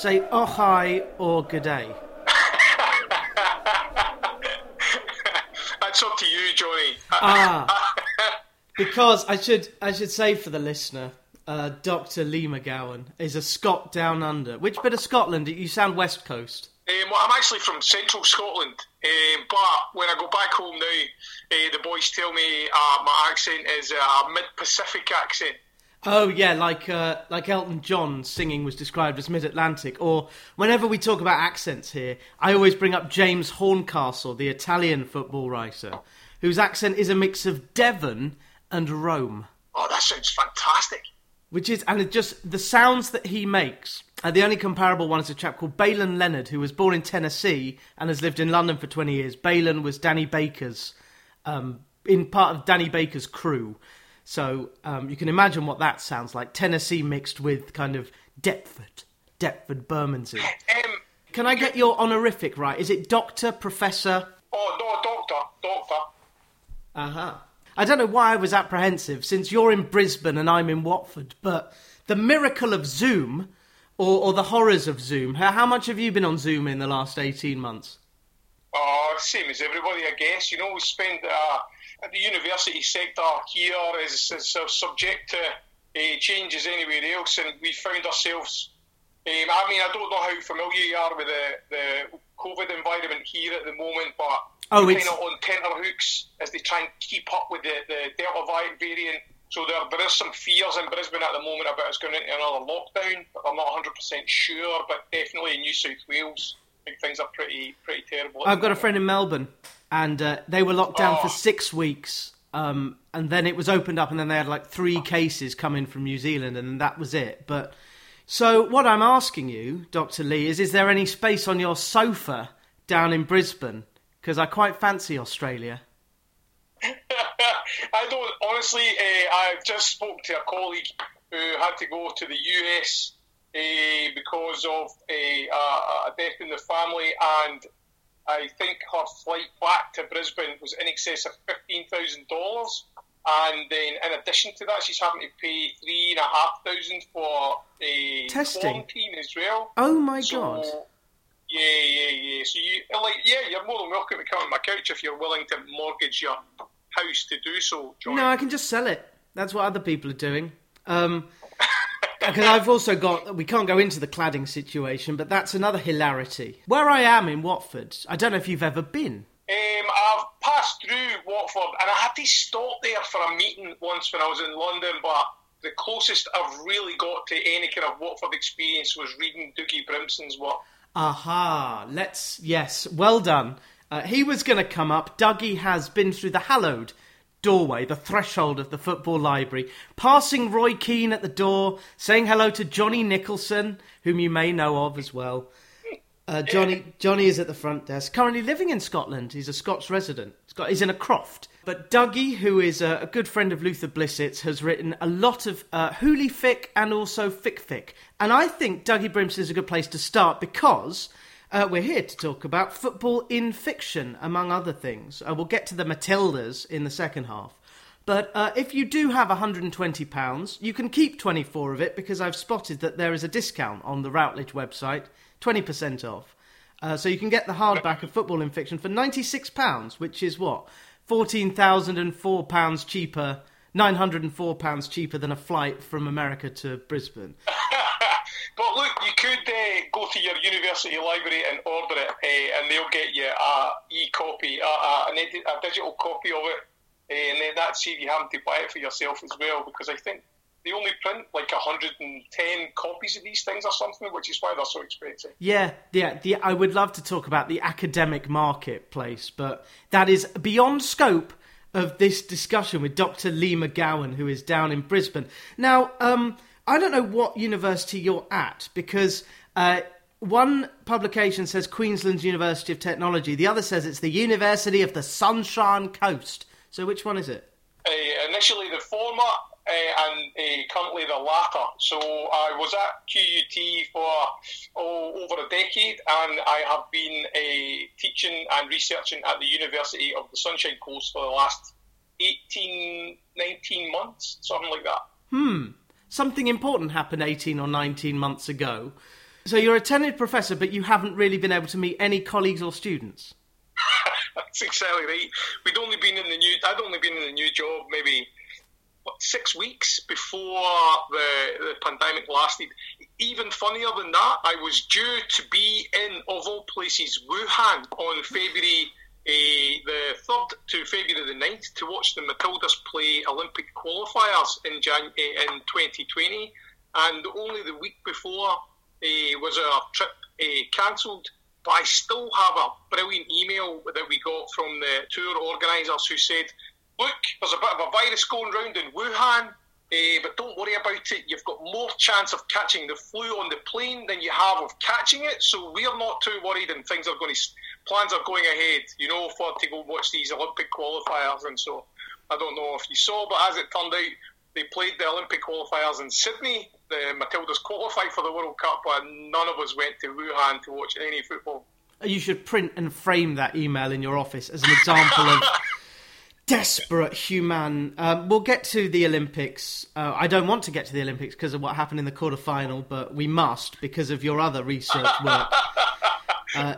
say oh hi or good day? That's up to you, Johnny. Ah, because I should I should say for the listener, uh, Doctor Lee McGowan is a Scot down under. Which bit of Scotland? You sound West Coast. Um, well, I'm actually from central Scotland, um, but when I go back home now, uh, the boys tell me uh, my accent is a mid-Pacific accent. Oh yeah, like uh, like Elton John singing was described as mid-Atlantic. Or whenever we talk about accents here, I always bring up James Horncastle, the Italian football writer, whose accent is a mix of Devon and Rome. Oh, that sounds fantastic. Which is, and it just the sounds that he makes. Uh, the only comparable one is a chap called Baylen Leonard, who was born in Tennessee and has lived in London for 20 years. Baylen was Danny Baker's, um, in part of Danny Baker's crew. So um, you can imagine what that sounds like. Tennessee mixed with kind of Deptford, Deptford, Bermondsey. Um, Can I get your honorific right? Is it Doctor, Professor? oh, no, doctor, doctor. Uh huh. I don't know why I was apprehensive since you're in Brisbane and I'm in Watford, but the miracle of Zoom or, or the horrors of Zoom, how, how much have you been on Zoom in the last 18 months? Oh, same as everybody, I guess. You know, we spend uh, the university sector here is, is subject to uh, changes anywhere else, and we found ourselves. Um, I mean, I don't know how familiar you are with the, the COVID environment here at the moment, but Oh, we're kind of on tenterhooks as they try and keep up with the, the Delta variant. So there, there is some fears in Brisbane at the moment about us going into another lockdown. I'm not 100% sure, but definitely in New South Wales, I think things are pretty pretty terrible. I've got a friend in Melbourne, and uh, they were locked down for Oh. six weeks, um, and then it was opened up, and then they had like three cases come in from New Zealand, and that was it. But so what I'm asking you, Doctor Lee, is: is there any space on your sofa down in Brisbane? Because I quite fancy Australia. I don't honestly. Uh, I just spoke to a colleague who had to go to the US uh, because of a, a death in the family, and I think her flight back to Brisbane was in excess of fifteen thousand dollars. And then, in addition to that, she's having to pay three and a half thousand for a Testing? quarantine as well. Oh my So, god! Yeah, yeah, yeah. So you like, yeah, you're more than welcome to come on my couch if you're willing to mortgage your house to do so, John. No, I can just sell it. That's what other people are doing. Um, because I've also got. We can't go into the cladding situation, but that's another hilarity. Where I am in Watford, I don't know if you've ever been. Um, I've passed through Watford and I had to stop there for a meeting once when I was in London, but the closest I've really got to any kind of Watford experience was reading Dougie Brimson's work. Aha, let's. Yes, well done. Uh, he was going to come up. Dougie has been through the hallowed doorway, the threshold of the football library, passing Roy Keane at the door, saying hello to Johnny Nicholson, whom you may know of as well. Uh, Johnny Johnny is at the front desk, currently living in Scotland. He's a Scots resident. He's, in a croft. But Dougie, who is a, a good friend of Luther Blissett, has written a lot of uh, hooly fic and also fic fic. And I think Dougie Brimson is a good place to start because uh, we're here to talk about football in fiction, among other things. Uh, we'll get to the Matildas in the second half. But uh, if you do have £120, you can keep 24 of it because I've spotted that there is a discount on the Routledge website, 20% off. Uh, so you can get the hardback of Football in Fiction for £96, which is what? £14,004 cheaper, £904 cheaper than a flight from America to Brisbane. But look, you could uh, go to your university library and order it, uh, and they'll get you a e-copy, a, a, edi- a digital copy of it, uh, and then that saves you having to buy it for yourself as well. Because I think they only print like 110 copies of these things or something, which is why they're so expensive. Yeah, yeah, the, I would love to talk about the academic marketplace, but that is beyond scope of this discussion with Dr. Lee McGowan, who is down in Brisbane. Now, um, I don't know what university you're at because uh, one publication says Queensland's University of Technology, the other says it's the University of the Sunshine Coast. So, which one is it? Uh, initially the former uh, and uh, currently the latter. So I was at QUT for oh, over a decade and I have been uh, teaching and researching at the University of the Sunshine Coast for the last 18, 19 months, something like that. Something important happened 18 or 19 months ago. So you're a tenured professor, but you haven't really been able to meet any colleagues or students. That's exactly right. We'd only been in the new. I'd only been in the new job maybe what, six weeks before the, the pandemic lasted. Even funnier than that, I was due to be in, of all places, Wuhan on February uh, the 3rd to February the 9th to watch the Matildas play Olympic qualifiers in, Jan- uh, in 2020. And only the week before uh, was our trip cancelled. But I still have a brilliant email that we got from the tour organisers who said, look, there's a bit of a virus going around in Wuhan, uh, but don't worry about it. You've got more chance of catching the flu on the plane than you have of catching it, so we're not too worried, and things are going to plans are going ahead. You know, for to go watch these Olympic qualifiers, and so I don't know if you saw, but as it turned out, they played the Olympic qualifiers in Sydney. The Matildas qualified for the World Cup, but none of us went to Wuhan to watch any football. You should print and frame that email in your office as an example of desperate human. Um, we'll get to the Olympics. Uh, I don't want to get to the Olympics because of what happened in the quarterfinal, but we must because of your other research work. Uh,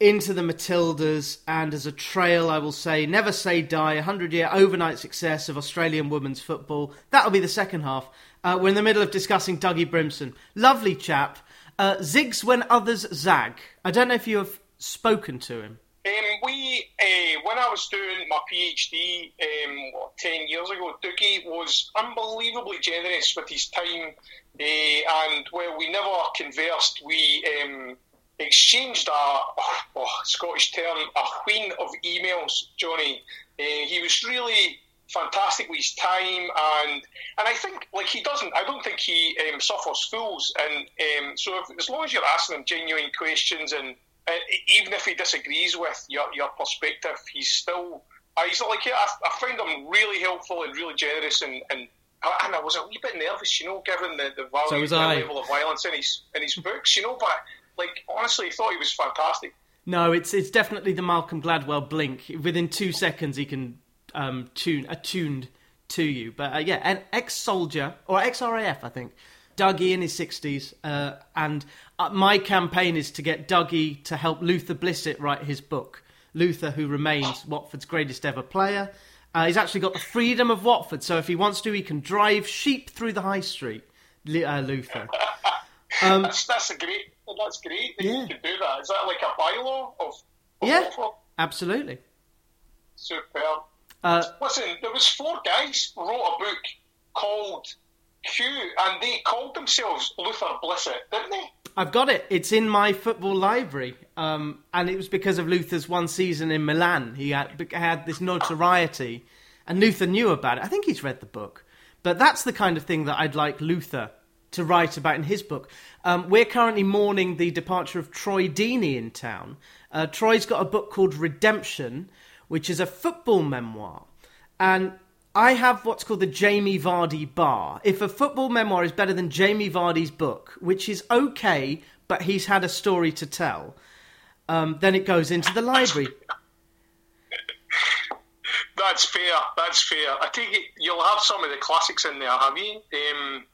into the Matildas, and as a trail, I will say, never say die. A hundred-year overnight success of Australian women's football. That'll be the second half. Uh, we're in the middle of discussing Dougie Brimson. Lovely chap. Uh, zigs when others zag. I don't know if you have spoken to him. Um, we, uh, when I was doing my PhD um, what, 10 years ago, Dougie was unbelievably generous with his time. Uh, and well, we never conversed. We um, exchanged a oh, Scottish term, a queen of emails, Johnny. Uh, he was really fantastic with his time, and and I think like he doesn't. I don't think he um, suffers fools, and um, so if, as long as you're asking him genuine questions and uh, even if he disagrees with your, your perspective, he's still uh, he's like yeah, I, I find him really helpful and really generous and, and and I was a wee bit nervous, you know, given the, the value so the level of violence in his in his books, you know. But like honestly, I thought he was fantastic. No, it's it's definitely the Malcolm Gladwell blink. Within two seconds, he can um, tune attuned to you. But uh, yeah, an ex-soldier or ex-RAF, I think. Dougie in his 60s, uh, and uh, my campaign is to get Dougie to help Luther Blissett write his book. Luther, who remains Watford's greatest ever player. Uh, he's actually got the freedom of Watford, so if he wants to, he can drive sheep through the high street. Uh, Luther. Um, that's, that's a great. That's great that yeah. you can do that. Is that like a bylaw of? of yeah, absolutely. Superb. Uh, Listen, there was four guys wrote a book called Q, and they called themselves Luther Blissett, didn't they? I've got it. It's in my football library, um, and it was because of Luther's one season in Milan. He had, had this notoriety, and Luther knew about it. I think he's read the book, but that's the kind of thing that I'd like Luther to write about in his book. Um, we're currently mourning the departure of Troy Deeney in town. Uh, Troy's got a book called Redemption, which is a football memoir, and I have what's called the Jamie Vardy bar. If a football memoir is better than Jamie Vardy's book, which is okay, but he's had a story to tell, um, then it goes into the library. That's fair. That's fair. I think you'll have some of the classics in there, have you? Um,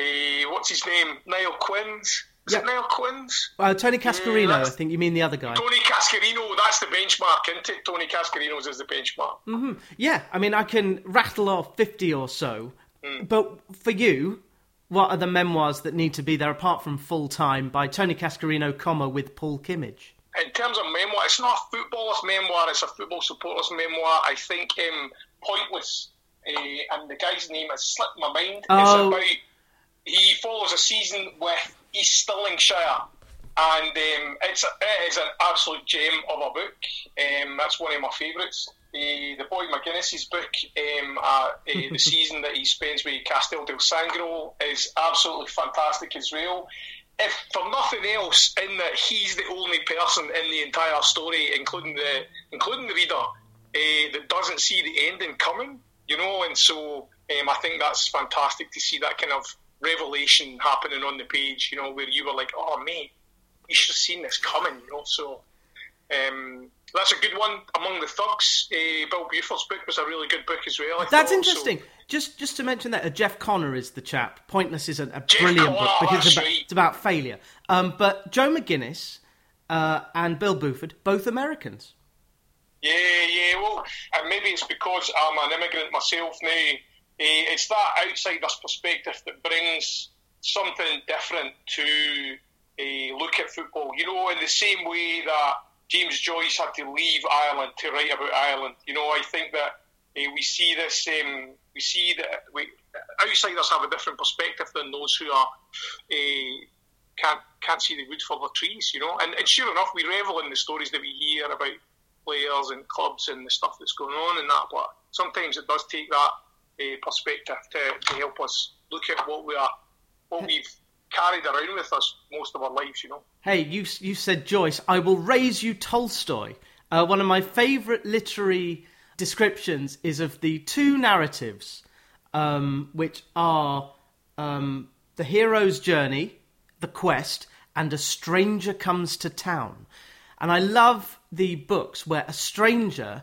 uh, what's his name? Niall Quinn's. Is it Niall Quinn's? Uh, Tony Cascarino, I think you mean the other guy. Tony Cascarino, that's the benchmark, isn't it? Tony Cascarino's is the benchmark. Mm-hmm. Yeah, I mean, I can rattle off 50 or so. Mm. But for you, what are the memoirs that need to be there apart from Full Time by Tony Cascarino, comma, with Paul Kimmage? In terms of memoir, it's not a footballer's memoir, it's a football supporter's memoir. I think um, Pointless, uh, and the guy's name has slipped my mind. Oh. It's about, he follows a season with East Stirlingshire, and um, it's a, it is an absolute gem of a book. Um, that's one of my favourites. Uh, the Boy McGinniss's book, um, uh, uh, the season that he spends with Castel del Sangro, is absolutely fantastic as well. If for nothing else, in that he's the only person in the entire story, including the including the reader, uh, that doesn't see the ending coming. You know, and so um, I think that's fantastic to see that kind of revelation happening on the page, you know, where you were like, oh, mate, you should have seen this coming, you know. So Um, that's a good one among the thugs. Uh, Bill Buford's book was a really good book as well. I that's thought, interesting. So. Just just to mention that uh, Jeff Connor is the chap. Pointless is a, a brilliant Connor, book because it's about, right. it's about failure. Um, but Joe McGinniss uh, and Bill Buford, both Americans. Yeah, yeah. Well, and maybe it's because I'm an immigrant myself now. Uh, it's that outsider's perspective that brings something different to uh, look at football. You know, in the same way that James Joyce had to leave Ireland to write about Ireland. You know, I think that uh, we see this. Um, we see that we, outsiders have a different perspective than those who are uh, can't can't see the wood for the trees. You know, and, and sure enough, we revel in the stories that we hear about players and clubs and the stuff that's going on and that. But sometimes it does take that uh, perspective to, to help us look at what we are, what we've carried around with us most of our lives. You know. Hey, you you said Joyce. I will raise you Tolstoy. Uh, one of my favourite literary descriptions is of the two narratives, um, which are um, the hero's journey, the quest, and a stranger comes to town. And I love the books where a stranger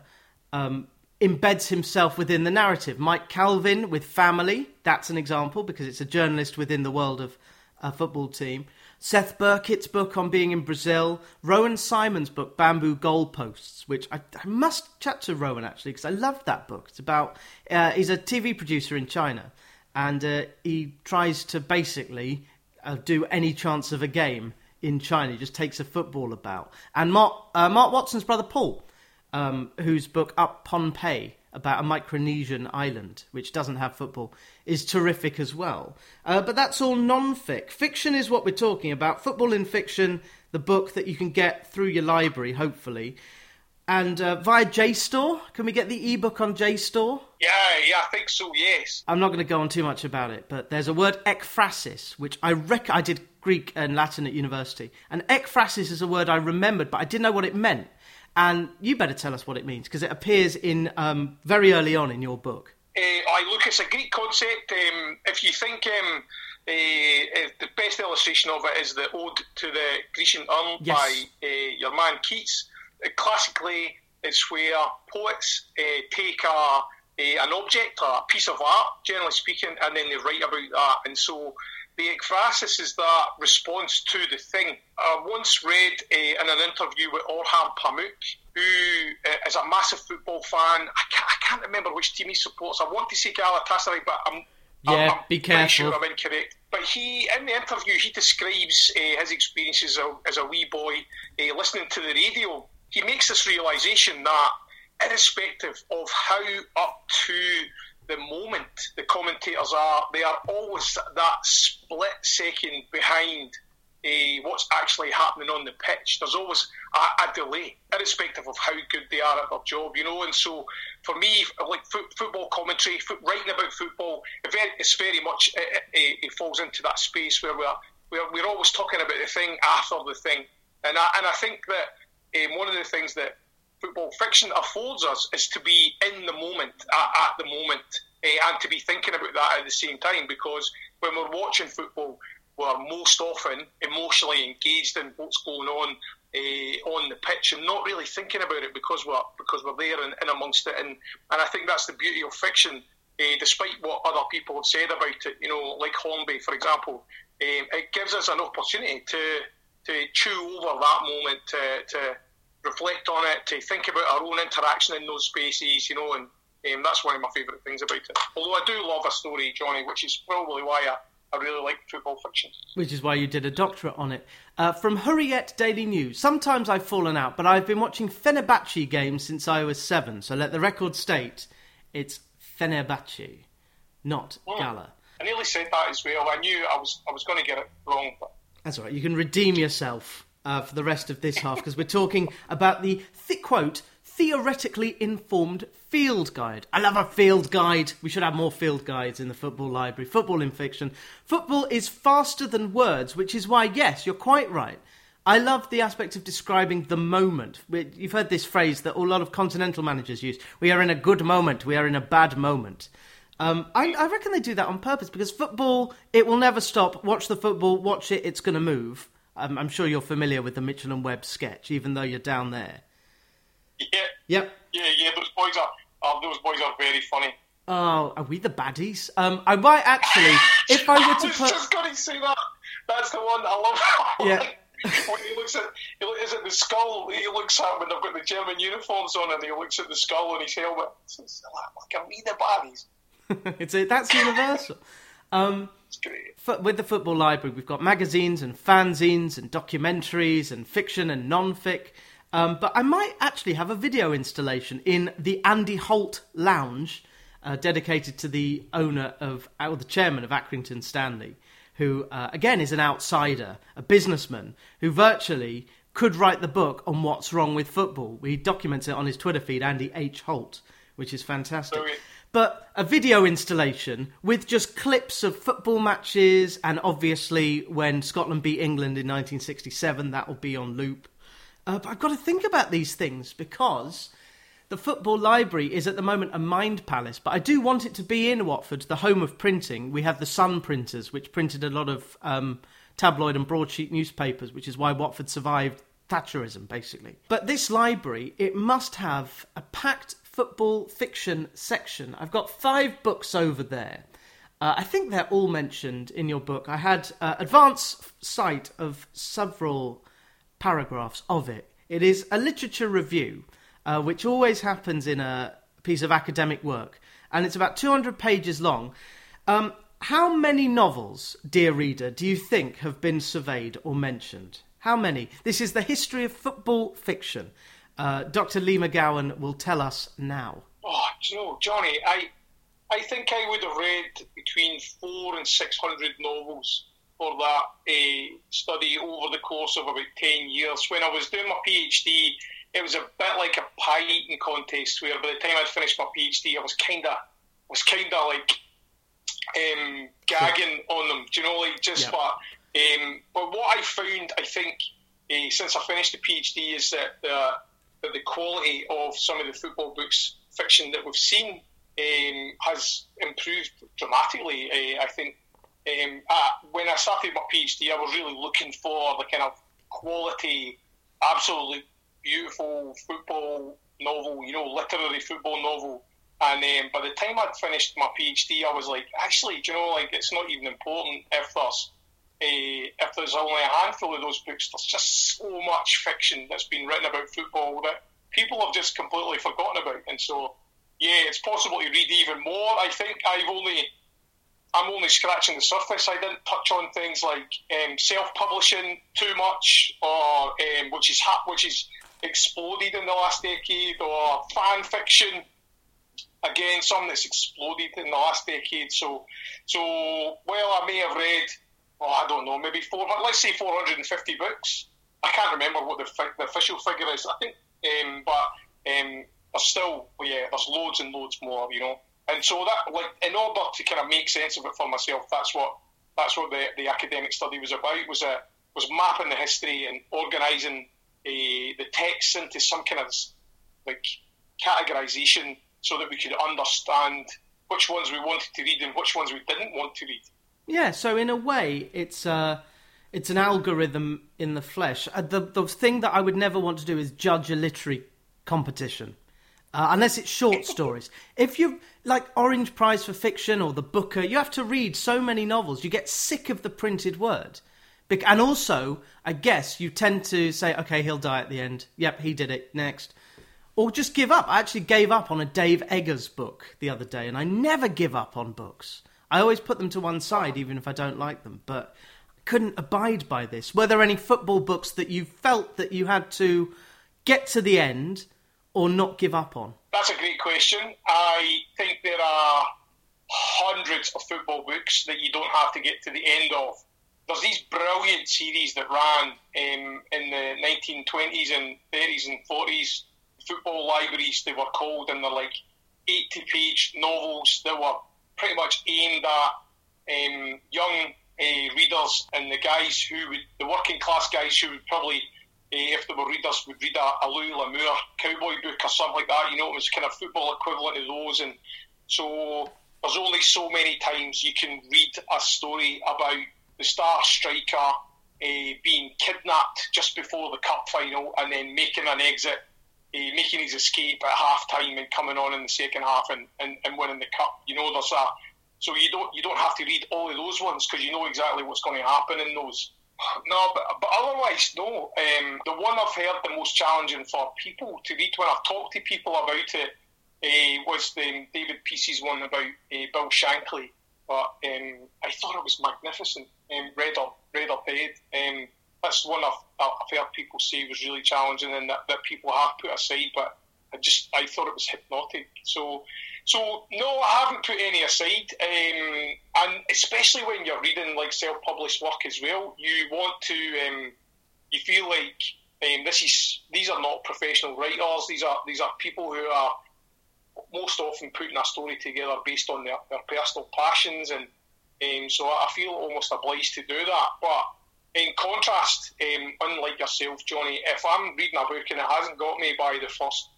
um, embeds himself within the narrative. Mike Calvin with Family, that's an example because it's a journalist within the world of a football team. Seth Burkett's book on being in Brazil, Rowan Simons' book Bamboo Goalposts, which I, I must chat to Rowan actually because I love that book. It's about uh, he's a TV producer in China, and uh, he tries to basically uh, do any chance of a game in China. He just takes a football about. And Mark uh, Mark Watson's brother Paul, um, whose book Up Pohnpei about a Micronesian island which doesn't have football is terrific as well. Uh, but that's all non-fic. Fiction is what we're talking about. Football in fiction, the book that you can get through your library, hopefully. And uh, via JSTOR, can we get the ebook on JSTOR? Yeah, yeah, I think so. Yes. I'm not going to go on too much about it, but there's a word ekphrasis, which I rec- I did Greek and Latin at university, and ekphrasis is a word I remembered, but I didn't know what it meant. And you better tell us what it means because it appears in um, very early on in your book. Uh, I look, it's a Greek concept. Um, if you think um, uh, uh, the best illustration of it is the Ode to the Grecian Urn Yes. by uh, your man Keats. Uh, classically, it's where poets uh, take a, a, an object, a piece of art, generally speaking, and then they write about that. And so the ekphrasis is that response to the thing. I once read uh, in an interview with Orhan Pamuk, who uh, is a massive football fan. I can't, I can't remember which team he supports. I want to say Galatasaray, but I'm Yeah, I'm, I'm be careful. sure I'm incorrect. But he, in the interview, he describes uh, his experiences as a, as a wee boy uh, listening to the radio. He makes this realization that, irrespective of how up to the moment the commentators are, they are always that split second behind uh, what's actually happening on the pitch. There's always a, a delay, irrespective of how good they are at their job, you know. And so, for me, like foot, football commentary, writing about football, it's very much it, it, it falls into that space where we're, we're we're always talking about the thing after the thing. And I, and I think that um, one of the things that football fiction affords us is to be in the moment, at, at the moment, uh, and to be thinking about that at the same time. Because when we're watching football, we're most often emotionally engaged in what's going on uh, on the pitch and not really thinking about it because we're because we're there and in amongst it. And and I think that's the beauty of fiction. Uh, despite what other people have said about it, you know, like Hornby, for example, um, it gives us an opportunity to to chew over that moment, to, to reflect on it, to think about our own interaction in those spaces, you know, and um, that's one of my favourite things about it. Although I do love a story, Johnny, which is probably why I, I really like football fiction. Which is why you did a doctorate on it. Uh, from Hurriyet Daily News. Sometimes I've fallen out, but I've been watching Fenerbahce games since I was seven. So let the record state it's Fenerbahce, not Oh. Gala. I nearly said that as well. I knew I was I was going to get it wrong, but That's all right. You can redeem yourself uh, for the rest of this half because we're talking about the th- quote theoretically informed field guide. I love a field guide. We should have more field guides in the football library. Football in fiction. Football is faster than words, which is why yes, you're quite right. I love the aspect of describing the moment. You've heard this phrase that a lot of continental managers use. We are in a good moment. We are in a bad moment. Um, I, I reckon they do that on purpose because football, it will never stop. Watch the football, watch it, it's going to move. I'm, I'm sure you're familiar with the Mitchell and Webb sketch, even though you're down there. Yeah. Yep. Yeah, yeah. Those boys are. Oh, those boys are very funny. Oh, are we the baddies? Um, I might actually, if I were to I was put, just to say that. That's the one I love. Yeah. when he looks at, he is it the skull? He looks at when they've got the German uniforms on, and he looks at the skull on his helmet. It's like, are we the baddies? it's it. that's universal. Um, With the football library, we've got magazines and fanzines and documentaries and fiction and non-fic. Um, but I might actually have a video installation in the Andy Holt Lounge, uh, dedicated to the owner of, or the chairman of Accrington Stanley, who uh, again is an outsider, a businessman who virtually could write the book on what's wrong with football. He documents it on his Twitter feed, Andy H Holt, which is fantastic Brilliant. But a video installation with just clips of football matches and obviously when Scotland beat England in 1967 that will be on loop uh, but I've got to think about these things because the football library is at the moment a mind palace but I do want it to be in Watford the home of printing we have the Sun printers which printed a lot of um, tabloid and broadsheet newspapers which is why Watford survived Thatcherism, basically. But this library, it must have a packed football fiction section. I've got five books over there. Uh, I think they're all mentioned in your book. I had uh, advance sight of several paragraphs of it. It is a literature review, uh, which always happens in a piece of academic work, and it's about 200 pages long. Um, how many novels, dear reader, do you think have been surveyed or mentioned? How many? This is the history of football fiction. Uh, Dr. Lee McGowan will tell us now. Oh, you know, Johnny, I I think I would have read between four and six hundred novels for that uh, study over the course of about ten years. When I was doing my PhD, it was a bit like a pie eating contest, where by the time I'd finished my PhD, I was kind of was kind of like um, gagging on them. Do you know, like just Yeah. but. Um, but what I found, I think, uh, since I finished the PhD, is that the, that the quality of some of the football books fiction that we've seen um, has improved dramatically. Uh, I think um, uh, when I started my PhD, I was really looking for the kind of quality, absolutely beautiful football novel, you know, literary football novel. And um, by the time I'd finished my PhD, I was like, actually, do you know, like it's not even important if there's uh, if there's only a handful of those books. There's just so much fiction that's been written about football that people have just completely forgotten about. And so, yeah, it's possible to read even more. I think I've only I'm only scratching the surface. I didn't touch on things like um, self-publishing too much, or um, which is ha- which is exploded in the last decade, or fan fiction. Again, something that's exploded in the last decade. So, so well, I may have read, well, I don't know, maybe four. Let's say 450 books. I can't remember what the, the official figure is. I think, um, but um, there's still, well, yeah, there's loads and loads more, you know. And so that, like, in order to kind of make sense of it for myself, that's what that's what the, the academic study was about. Was a was mapping the history and organising uh, the texts into some kind of like categorisation so that we could understand which ones we wanted to read and which ones we didn't want to read. Yeah, so in a way, it's uh, it's an algorithm in the flesh. Uh, the the thing that I would never want to do is judge a literary competition, uh, unless it's short stories. If you like Orange Prize for Fiction or the Booker, you have to read so many novels. You get sick of the printed word, Bec- and also, I guess you tend to say, "Okay, he'll die at the end." Yep, he did it. Next. Or just give up. I actually gave up on a Dave Eggers book the other day, and I never give up on books. I always put them to one side, even if I don't like them. But I couldn't abide by this. Were there any football books that you felt that you had to get to the end or not give up on? That's a great question. I think there are hundreds of football books that you don't have to get to the end of. There's these brilliant series that ran um, in the 1920s and 30s and 40s. Football libraries, they were called, and they're like 80 page novels that were pretty much aimed at um, young uh, readers and the guys who would, the working class guys who would probably, uh, if they were readers, would read a, a Louis L'Amour cowboy book or something like that. You know, it was kind of football equivalent of those. And so there's only so many times you can read a story about the star striker uh, being kidnapped just before the cup final and then making an exit, uh, making his escape at half time and coming on in the second half and, and, and winning the cup. You know, there's a so you don't you don't have to read all of those ones because you know exactly what's going to happen in those. No, but, but otherwise, no. Um, the one I've heard the most challenging for people to read when I've talked to people about it uh, was the David Peace's one about uh, Bill Shankly. But um, I thought it was magnificent. Um, Red up, read up head. Um, that's one I've, I've heard people say was really challenging and that, that people have put aside. But I just I thought it was hypnotic. So so no, I haven't put any aside, um, and especially when you're reading like self-published work as well, you want to, um, you feel like um, this is these are not professional writers. These are these are people who are most often putting a story together based on their, their personal passions, and um, so I feel almost obliged to do that. But in contrast, um, unlike yourself, Johnny, if I'm reading a book and it hasn't got me by the first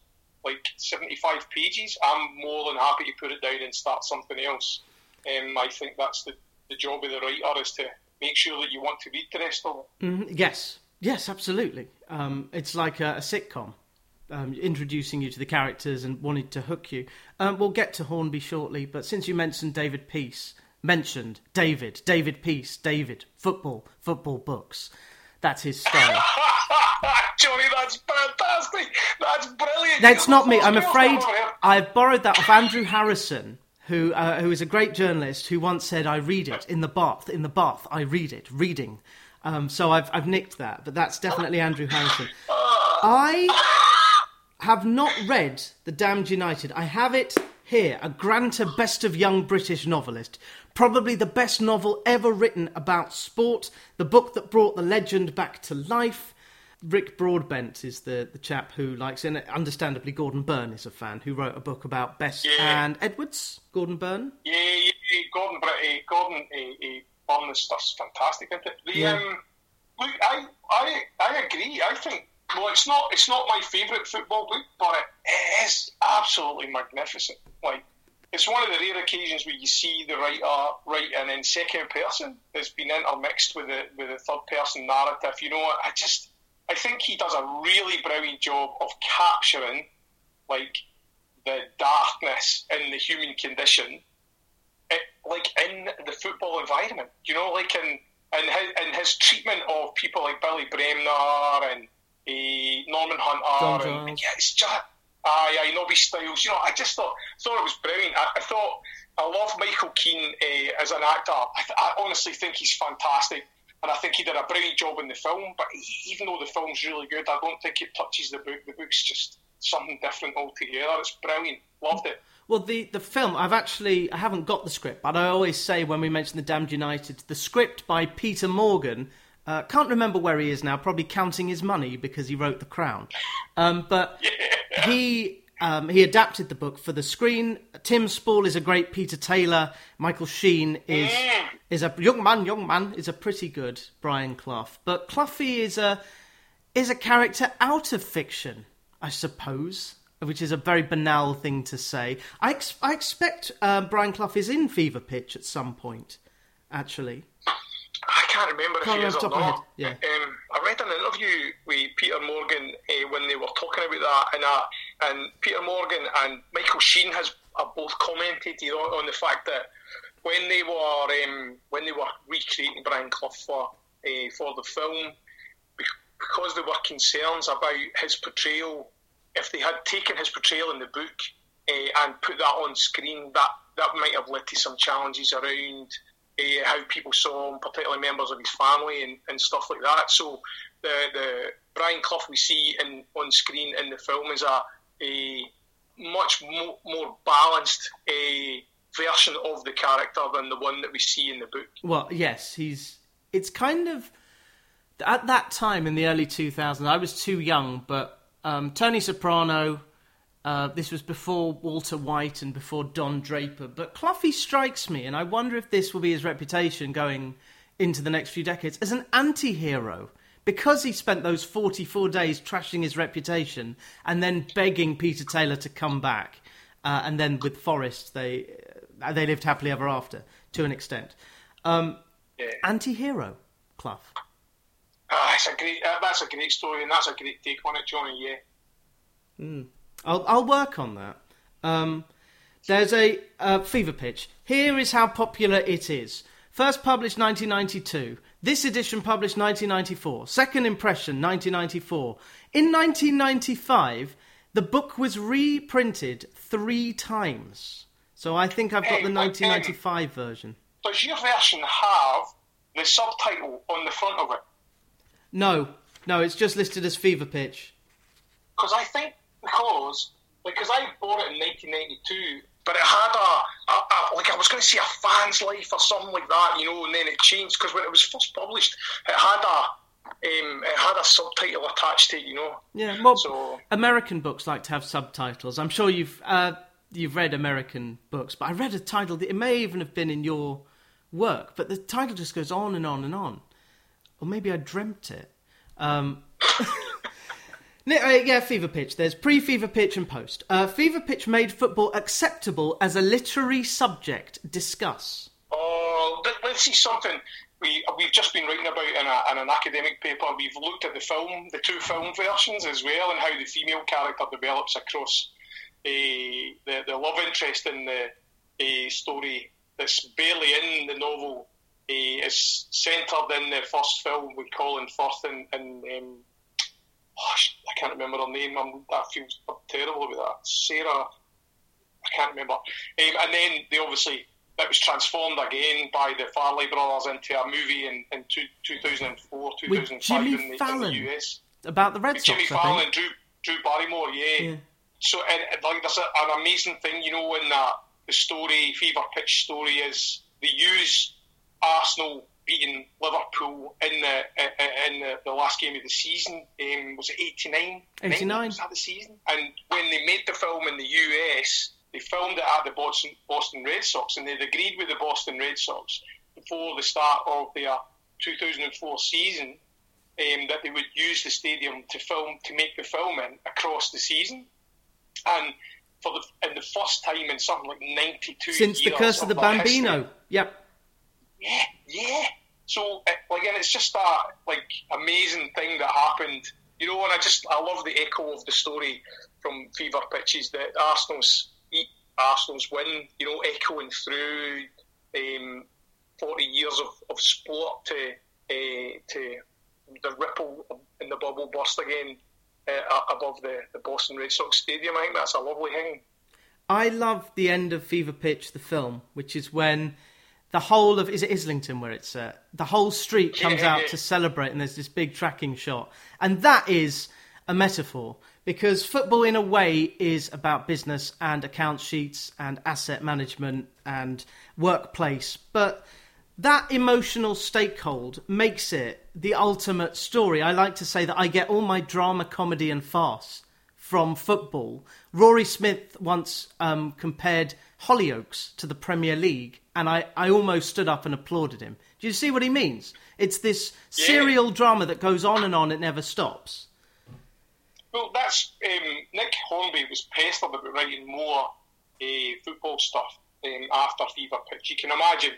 like 75 pages, I'm more than happy to put it down and start something else. Um, I think that's the, the job of the writer is to make sure that you want to read the rest of it. Mm, yes, yes, absolutely. Um, it's like a, a sitcom. Um, introducing you to the characters and wanting to hook you. Um, we'll get to Hornby shortly, but since you mentioned David Peace, mentioned David, David Peace, David, football, football books. That's his style. Johnny, that's fantastic. That's brilliant. That's not me. I'm afraid I've borrowed that off Andrew Harrison, who uh, who is a great journalist, who once said, "I read it in the bath. In the bath, I read it. Reading." Um, so I've I've nicked that, but that's definitely Andrew Harrison. I have not read The Damned United. I have it here, a Granta Best of Young British Novelist. Probably the best novel ever written about sport, the book that brought the legend back to life. Rick Broadbent is the, the chap who likes it. And understandably, Gordon Burn is a fan who wrote a book about Best Yeah. and Edwards. Gordon Burn. Yeah, yeah, yeah, Gordon, uh, Gordon, uh, uh, Burn is fantastic, isn't it? The, Yeah. um, look, I, I, I agree. I think well, it's not, it's not my favourite football book, but it is absolutely magnificent. Like, it's one of the rare occasions where you see the writer write and in second person that's been intermixed with the with the third person narrative. You know, I just, I think he does a really brilliant job of capturing like the darkness in the human condition it, like in the football environment, you know, like in in his, in his treatment of people like Billy Bremner and uh, Norman Hunter, John and, yeah, it's just aye, aye, Nobby Stiles. You know, I just thought thought it was brilliant. I, I thought I love Michael Keane uh, as an actor. I, th- I honestly think he's fantastic. And I think he did a brilliant job in the film, but he- even though the film's really good, I don't think it touches the book. The book's just something different altogether. It's brilliant. Loved it. Well, the, the film, I've actually, I haven't got the script, but I always say when we mention The Damned United, the script by Peter Morgan, uh, can't remember where he is now, probably counting his money because he wrote The Crown. Um, but he, um, he adapted the book for the screen. Tim Spall is a great Peter Taylor. Michael Sheen is, is a young man, young man, is a pretty good Brian Clough. But Cloughie is a, is a character out of fiction, I suppose, which is a very banal thing to say. I, ex- I expect um, Brian Clough is in Fever Pitch at some point, actually. I can't remember Can't if he is or off the top of my not. yeah. Um, I read an interview with Peter Morgan uh, when they were talking about that, and uh, and Peter Morgan and Michael Sheen has have both commented you know, on the fact that when they were um, when they were recreating Brian Clough for uh, for the film, because there were concerns about his portrayal, if they had taken his portrayal in the book uh, and put that on screen, that that might have led to some challenges around uh, how people saw him, particularly members of his family and, and stuff like that. So the the Brian Clough we see in on screen in the film is a, a much mo- more balanced a version of the character than the one that we see in the book. Well, yes, he's. It's kind of. At that time in the early 2000s, I was too young, but um, Tony Soprano. Uh, this was before Walter White and before Don Draper. But Cloughie strikes me, and I wonder if this will be his reputation going into the next few decades as an anti hero. Because he spent those 44 days trashing his reputation and then begging Peter Taylor to come back. Uh, and then with Forest, they, uh, they lived happily ever after, to an extent. Um, Yeah. anti hero, Clough. great uh, that's a great story, and that's a great take on it, Johnny. Yeah. Mm. I'll I'll work on that. Um, there's a uh, fever pitch. Here is how popular it is. First published 1992. This edition published 1994. Second impression 1994. In 1995, the book was reprinted three times. So I think I've got the 1995 um, version. Does your version have the subtitle on the front of it? No, no, it's just listed as Fever Pitch. Because I think because because I bought it in 1992, but it had a, a, a like I was going to say a fan's life or something like that, you know, and then it changed because when it was first published, it had a um, it had a subtitle attached to it, you know. Yeah, well, so, American books like to have subtitles. I'm sure you've uh, you've read American books, but I read a title that it may even have been in your work, but the title just goes on and on and on. Or maybe I dreamt it. Um, yeah, Fever Pitch. There's pre Fever Pitch and post. Uh, Fever Pitch made football acceptable as a literary subject. Discuss. Oh, let's see something we we've just been writing about in, a, in, an academic paper. We've looked at the film, the two film versions as well, and how the female character develops across uh, the the love interest in the uh, story that's barely in the novel. Uh, is centred in the first film with Colin Firth and, and um, oh, I can't remember her name. I'm, I feel terrible about that. Sarah, I can't remember. Um, and then they obviously that was transformed again by the Farrelly brothers into a movie in, in two, 2004, 2005 in the, in, the, US. About the Red With Sox, Jimmy Fallon, Drew, Drew Barrymore, yeah. yeah. So, and, like, there's a, an amazing thing, you know, in that the story, fever pitch story, is they use Arsenal beating Liverpool in the in the, the last game of the season. Um, was it 89? 89. Was that the season? And when they made the film in the US, they filmed it at the Boston, Boston Red Sox, and they'd agreed with the Boston Red Sox before the start of their 2004 season um, that they would use the stadium to film to make the film in across the season. And for the in the first time in something like 92 since the curse of, the Bambino. History, yep. Yeah, yeah. So again, it's just that like amazing thing that happened. You know, and I just I love the echo of the story from Fever Pitches that Arsenal's Arsenal's win. You know, echoing through um, forty years of, of sport to uh, to the ripple in the bubble burst again uh, above the, the Boston Red Sox stadium. I think that's a lovely thing. I love the end of Fever Pitch, the film, which is when the whole of is it Islington where it's uh, the whole street comes out to celebrate, and there's this big tracking shot, and that is a metaphor because football, in a way, is about business and account sheets and asset management and workplace, but that emotional stakehold makes it the ultimate story. I like to say that I get all my drama, comedy, and farce from football. Rory Smith once um, compared Hollyoaks to the Premier League, and I, I almost stood up and applauded him. Do you see what he means? It's this yeah. serial drama that goes on and on, it never stops. Well, that's um, Nick Hornby was pestered about writing more uh, football stuff um, after Fever Pitch. You can imagine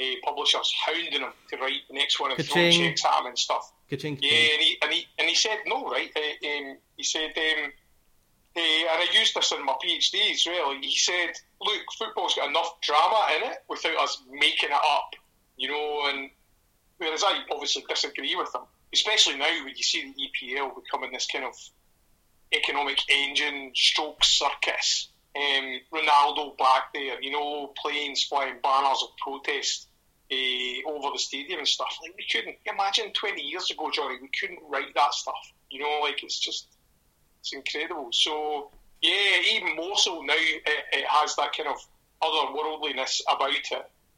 uh, publishers hounding him to write the next one and throwing checks at him and stuff. Ka-ching, yeah, and he, and he and he said no, right? Uh, um, he said, um, uh, and I used this in my PhD as well. He said, look, football's got enough drama in it without us making it up, you know. And whereas I obviously disagree with him, especially now when you see the EPL becoming this kind of economic engine stroke circus. Um, Ronaldo back there, you know, planes flying banners of protest uh, over the stadium and stuff. Like we couldn't imagine twenty years ago, Johnny. We couldn't write that stuff. You know, like it's just it's incredible. So yeah, even more so now, it, it has that kind of otherworldliness about it.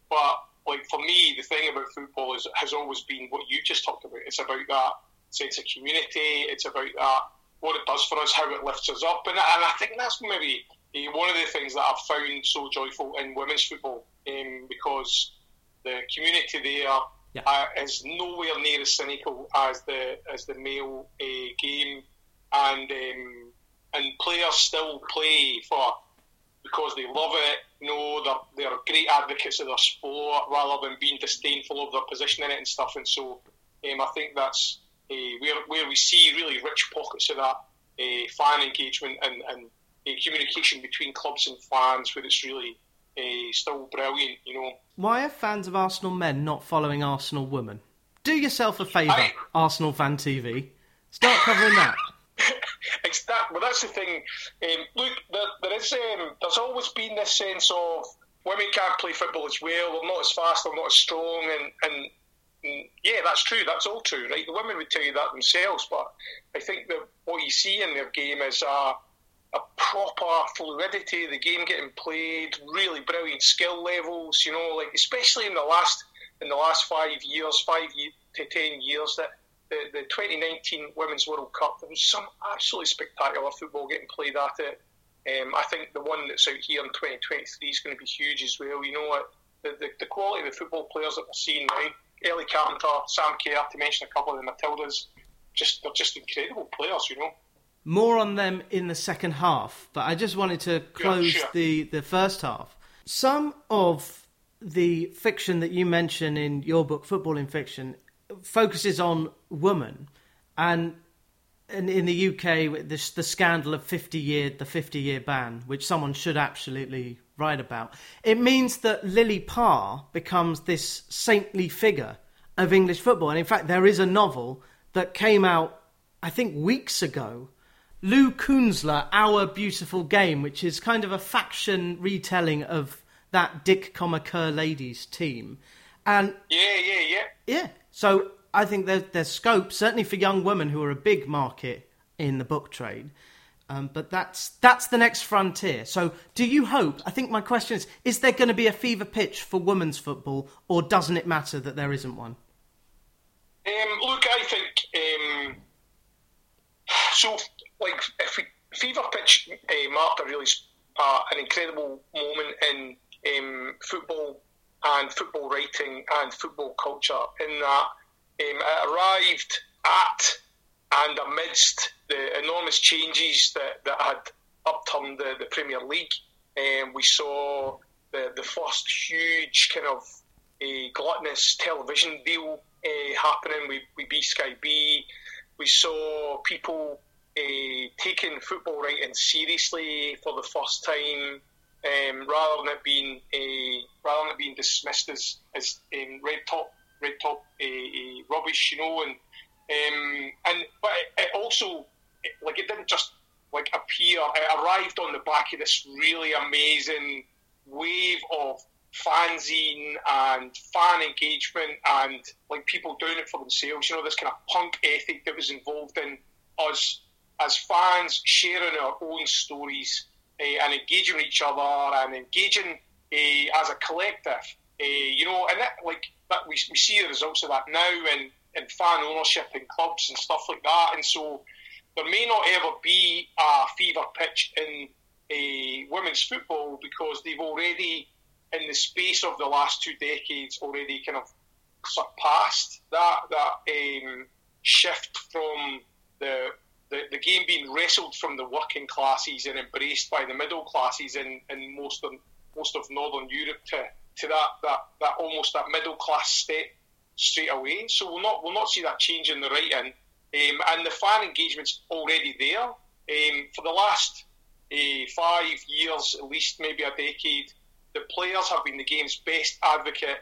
But like for me, the thing about football is has always been what you just talked about. It's about that sense of community. It's about that what it does for us, how it lifts us up, and, and I think that's maybe uh, one of the things that I've found so joyful in women's football um, because the community there yeah. uh, is nowhere near as cynical as the as the male uh, game, and um, and players still play for because they love it. You know, they're, they're great advocates of their sport rather than being disdainful of their position in it and stuff. And so, um, I think that's uh, where where we see really rich pockets of that uh, fan engagement and, and uh, communication between clubs and fans, where it's really uh, still brilliant. You know, why are fans of Arsenal men not following Arsenal women? Do yourself a favour, Arsenal fan TV. Start covering that. that, well, that's the thing. Um, look, there, there is. Um, there's always been this sense of women can't play football as well. They're not as fast. They're not as strong. And, and, and, yeah, that's true. That's all true, right? The women would tell you that themselves. But I think that what you see in their game is a, a proper fluidity. The game getting played, really brilliant skill levels. You know, like especially in the last in the last five years, five to ten years that the, the 2019 Women's World Cup, there was some absolutely spectacular football getting played at it. Um, I think the one that's out here in 2023 is going to be huge as well. You know what? The, the, the quality of the football players that we're seeing now, Ellie Carpenter, Sam Kerr, to mention a couple of the Matildas, just they're just incredible players, you know. More on them in the second half, but I just wanted to close yeah, sure. the, the first half. Some of the fiction that you mention in your book, Football in Fiction, focuses on women, and, and in the UK, this, the scandal of fifty year the fifty year ban, which someone should absolutely write about. It means that Lily Parr becomes this saintly figure of English football, and in fact, there is a novel that came out, I think, weeks ago. Lou Kuenzler, Our Beautiful Game, which is kind of a faction retelling of that Dick, Kerr ladies team. And yeah, yeah, yeah. Yeah. So I think there's, there's scope, certainly for young women who are a big market in the book trade. Um, but that's that's the next frontier. So, do you hope? I think my question is: Is there going to be a fever pitch for women's football, or doesn't it matter that there isn't one? Um, look, I think um, so. Like, if we, fever pitch uh, marked a really uh, an incredible moment in um, football and football writing and football culture in that um, arrived at and amidst the enormous changes that, that had upturned the, the Premier League. Um, we saw the, the first huge kind of uh, gluttonous television deal uh, happening with, with B Sky B. We saw people uh, taking football writing seriously for the first time um, rather than it being a, rather than it being dismissed as as um, red top red top uh, rubbish, you know, and um, and but it, it also it, like it didn't just like appear. It arrived on the back of this really amazing wave of fanzine and fan engagement and like people doing it for themselves. You know, this kind of punk ethic that was involved in us as fans sharing our own stories uh, and engaging with each other and engaging uh, as a collective. Uh, you know, and that, like that, we, we see the results of that now in, in fan ownership in clubs and stuff like that. And so there may not ever be a fever pitch in a women's football because they've already, in the space of the last two decades, already kind of surpassed that that um, shift from the the, the game being wrestled from the working classes and embraced by the middle classes in, in most of most of northern Europe to, to that, that, that almost that middle class state straight away. So we'll not we'll not see that change in the writing. Um, and the fan engagement's already there. Um, for the last uh, five years, at least maybe a decade, the players have been the game's best advocate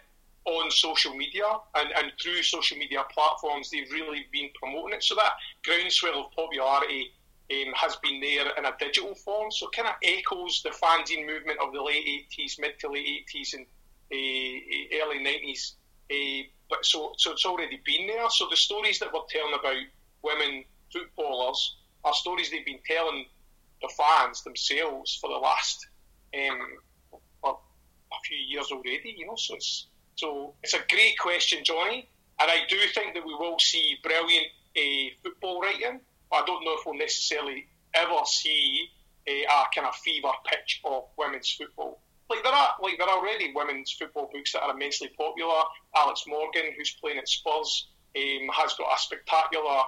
on social media and, and through social media platforms, they've really been promoting it. So that groundswell of popularity um, has been there in a digital form. So it kind of echoes the fanzine movement of the late 80s, mid to late 80s, and early 90s. Uh, but so, so it's already been there. So the stories that we're telling about women footballers are stories they've been telling the fans themselves for the last um, a few years already. You know, so it's so it's a great question, Johnny, and I do think that we will see brilliant uh, football writing. I don't know if we'll necessarily ever see a kind of fever pitch of women's football. Like there are, like there are already women's football books that are immensely popular. Alex Morgan, who's playing at Spurs, um, has got a spectacular,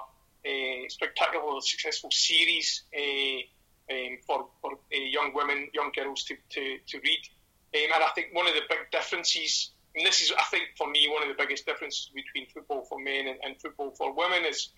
uh, spectacular successful series uh, um, for, for uh, young women, young girls to, to, to read. Um, and I think one of the big differences and this is, I think, for me, one of the biggest differences between football for men and, and football for women is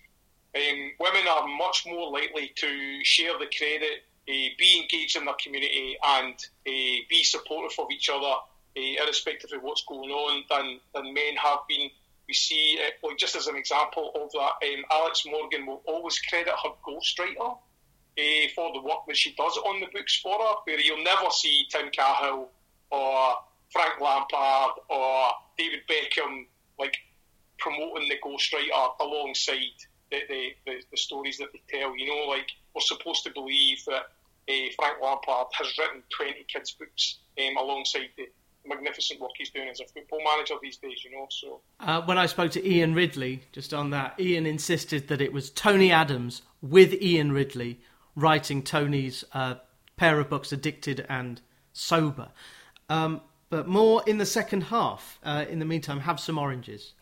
um, women are much more likely to share the credit, be engaged in their community, and uh, be supportive of each other, uh, irrespective of what's going on, than, than men have been. We see, uh, just as an example of that, um, Alex Morgan will always credit her ghostwriter uh, for the work that she does on the books for her, where you'll never see Tim Cahill or Frank Lampard or David Beckham like promoting the ghostwriter alongside the, the, the, the, stories that they tell. You know, like we're supposed to believe that uh, Frank Lampard has written 20 kids' books um, alongside the magnificent work he's doing as a football manager these days, you know. So uh, when I spoke to Ian Ridley just on that, Ian insisted that it was Tony Adams with Ian Ridley writing Tony's uh, pair of books, Addicted and Sober. Um, but more in the second half. Uh, in the meantime, have some oranges.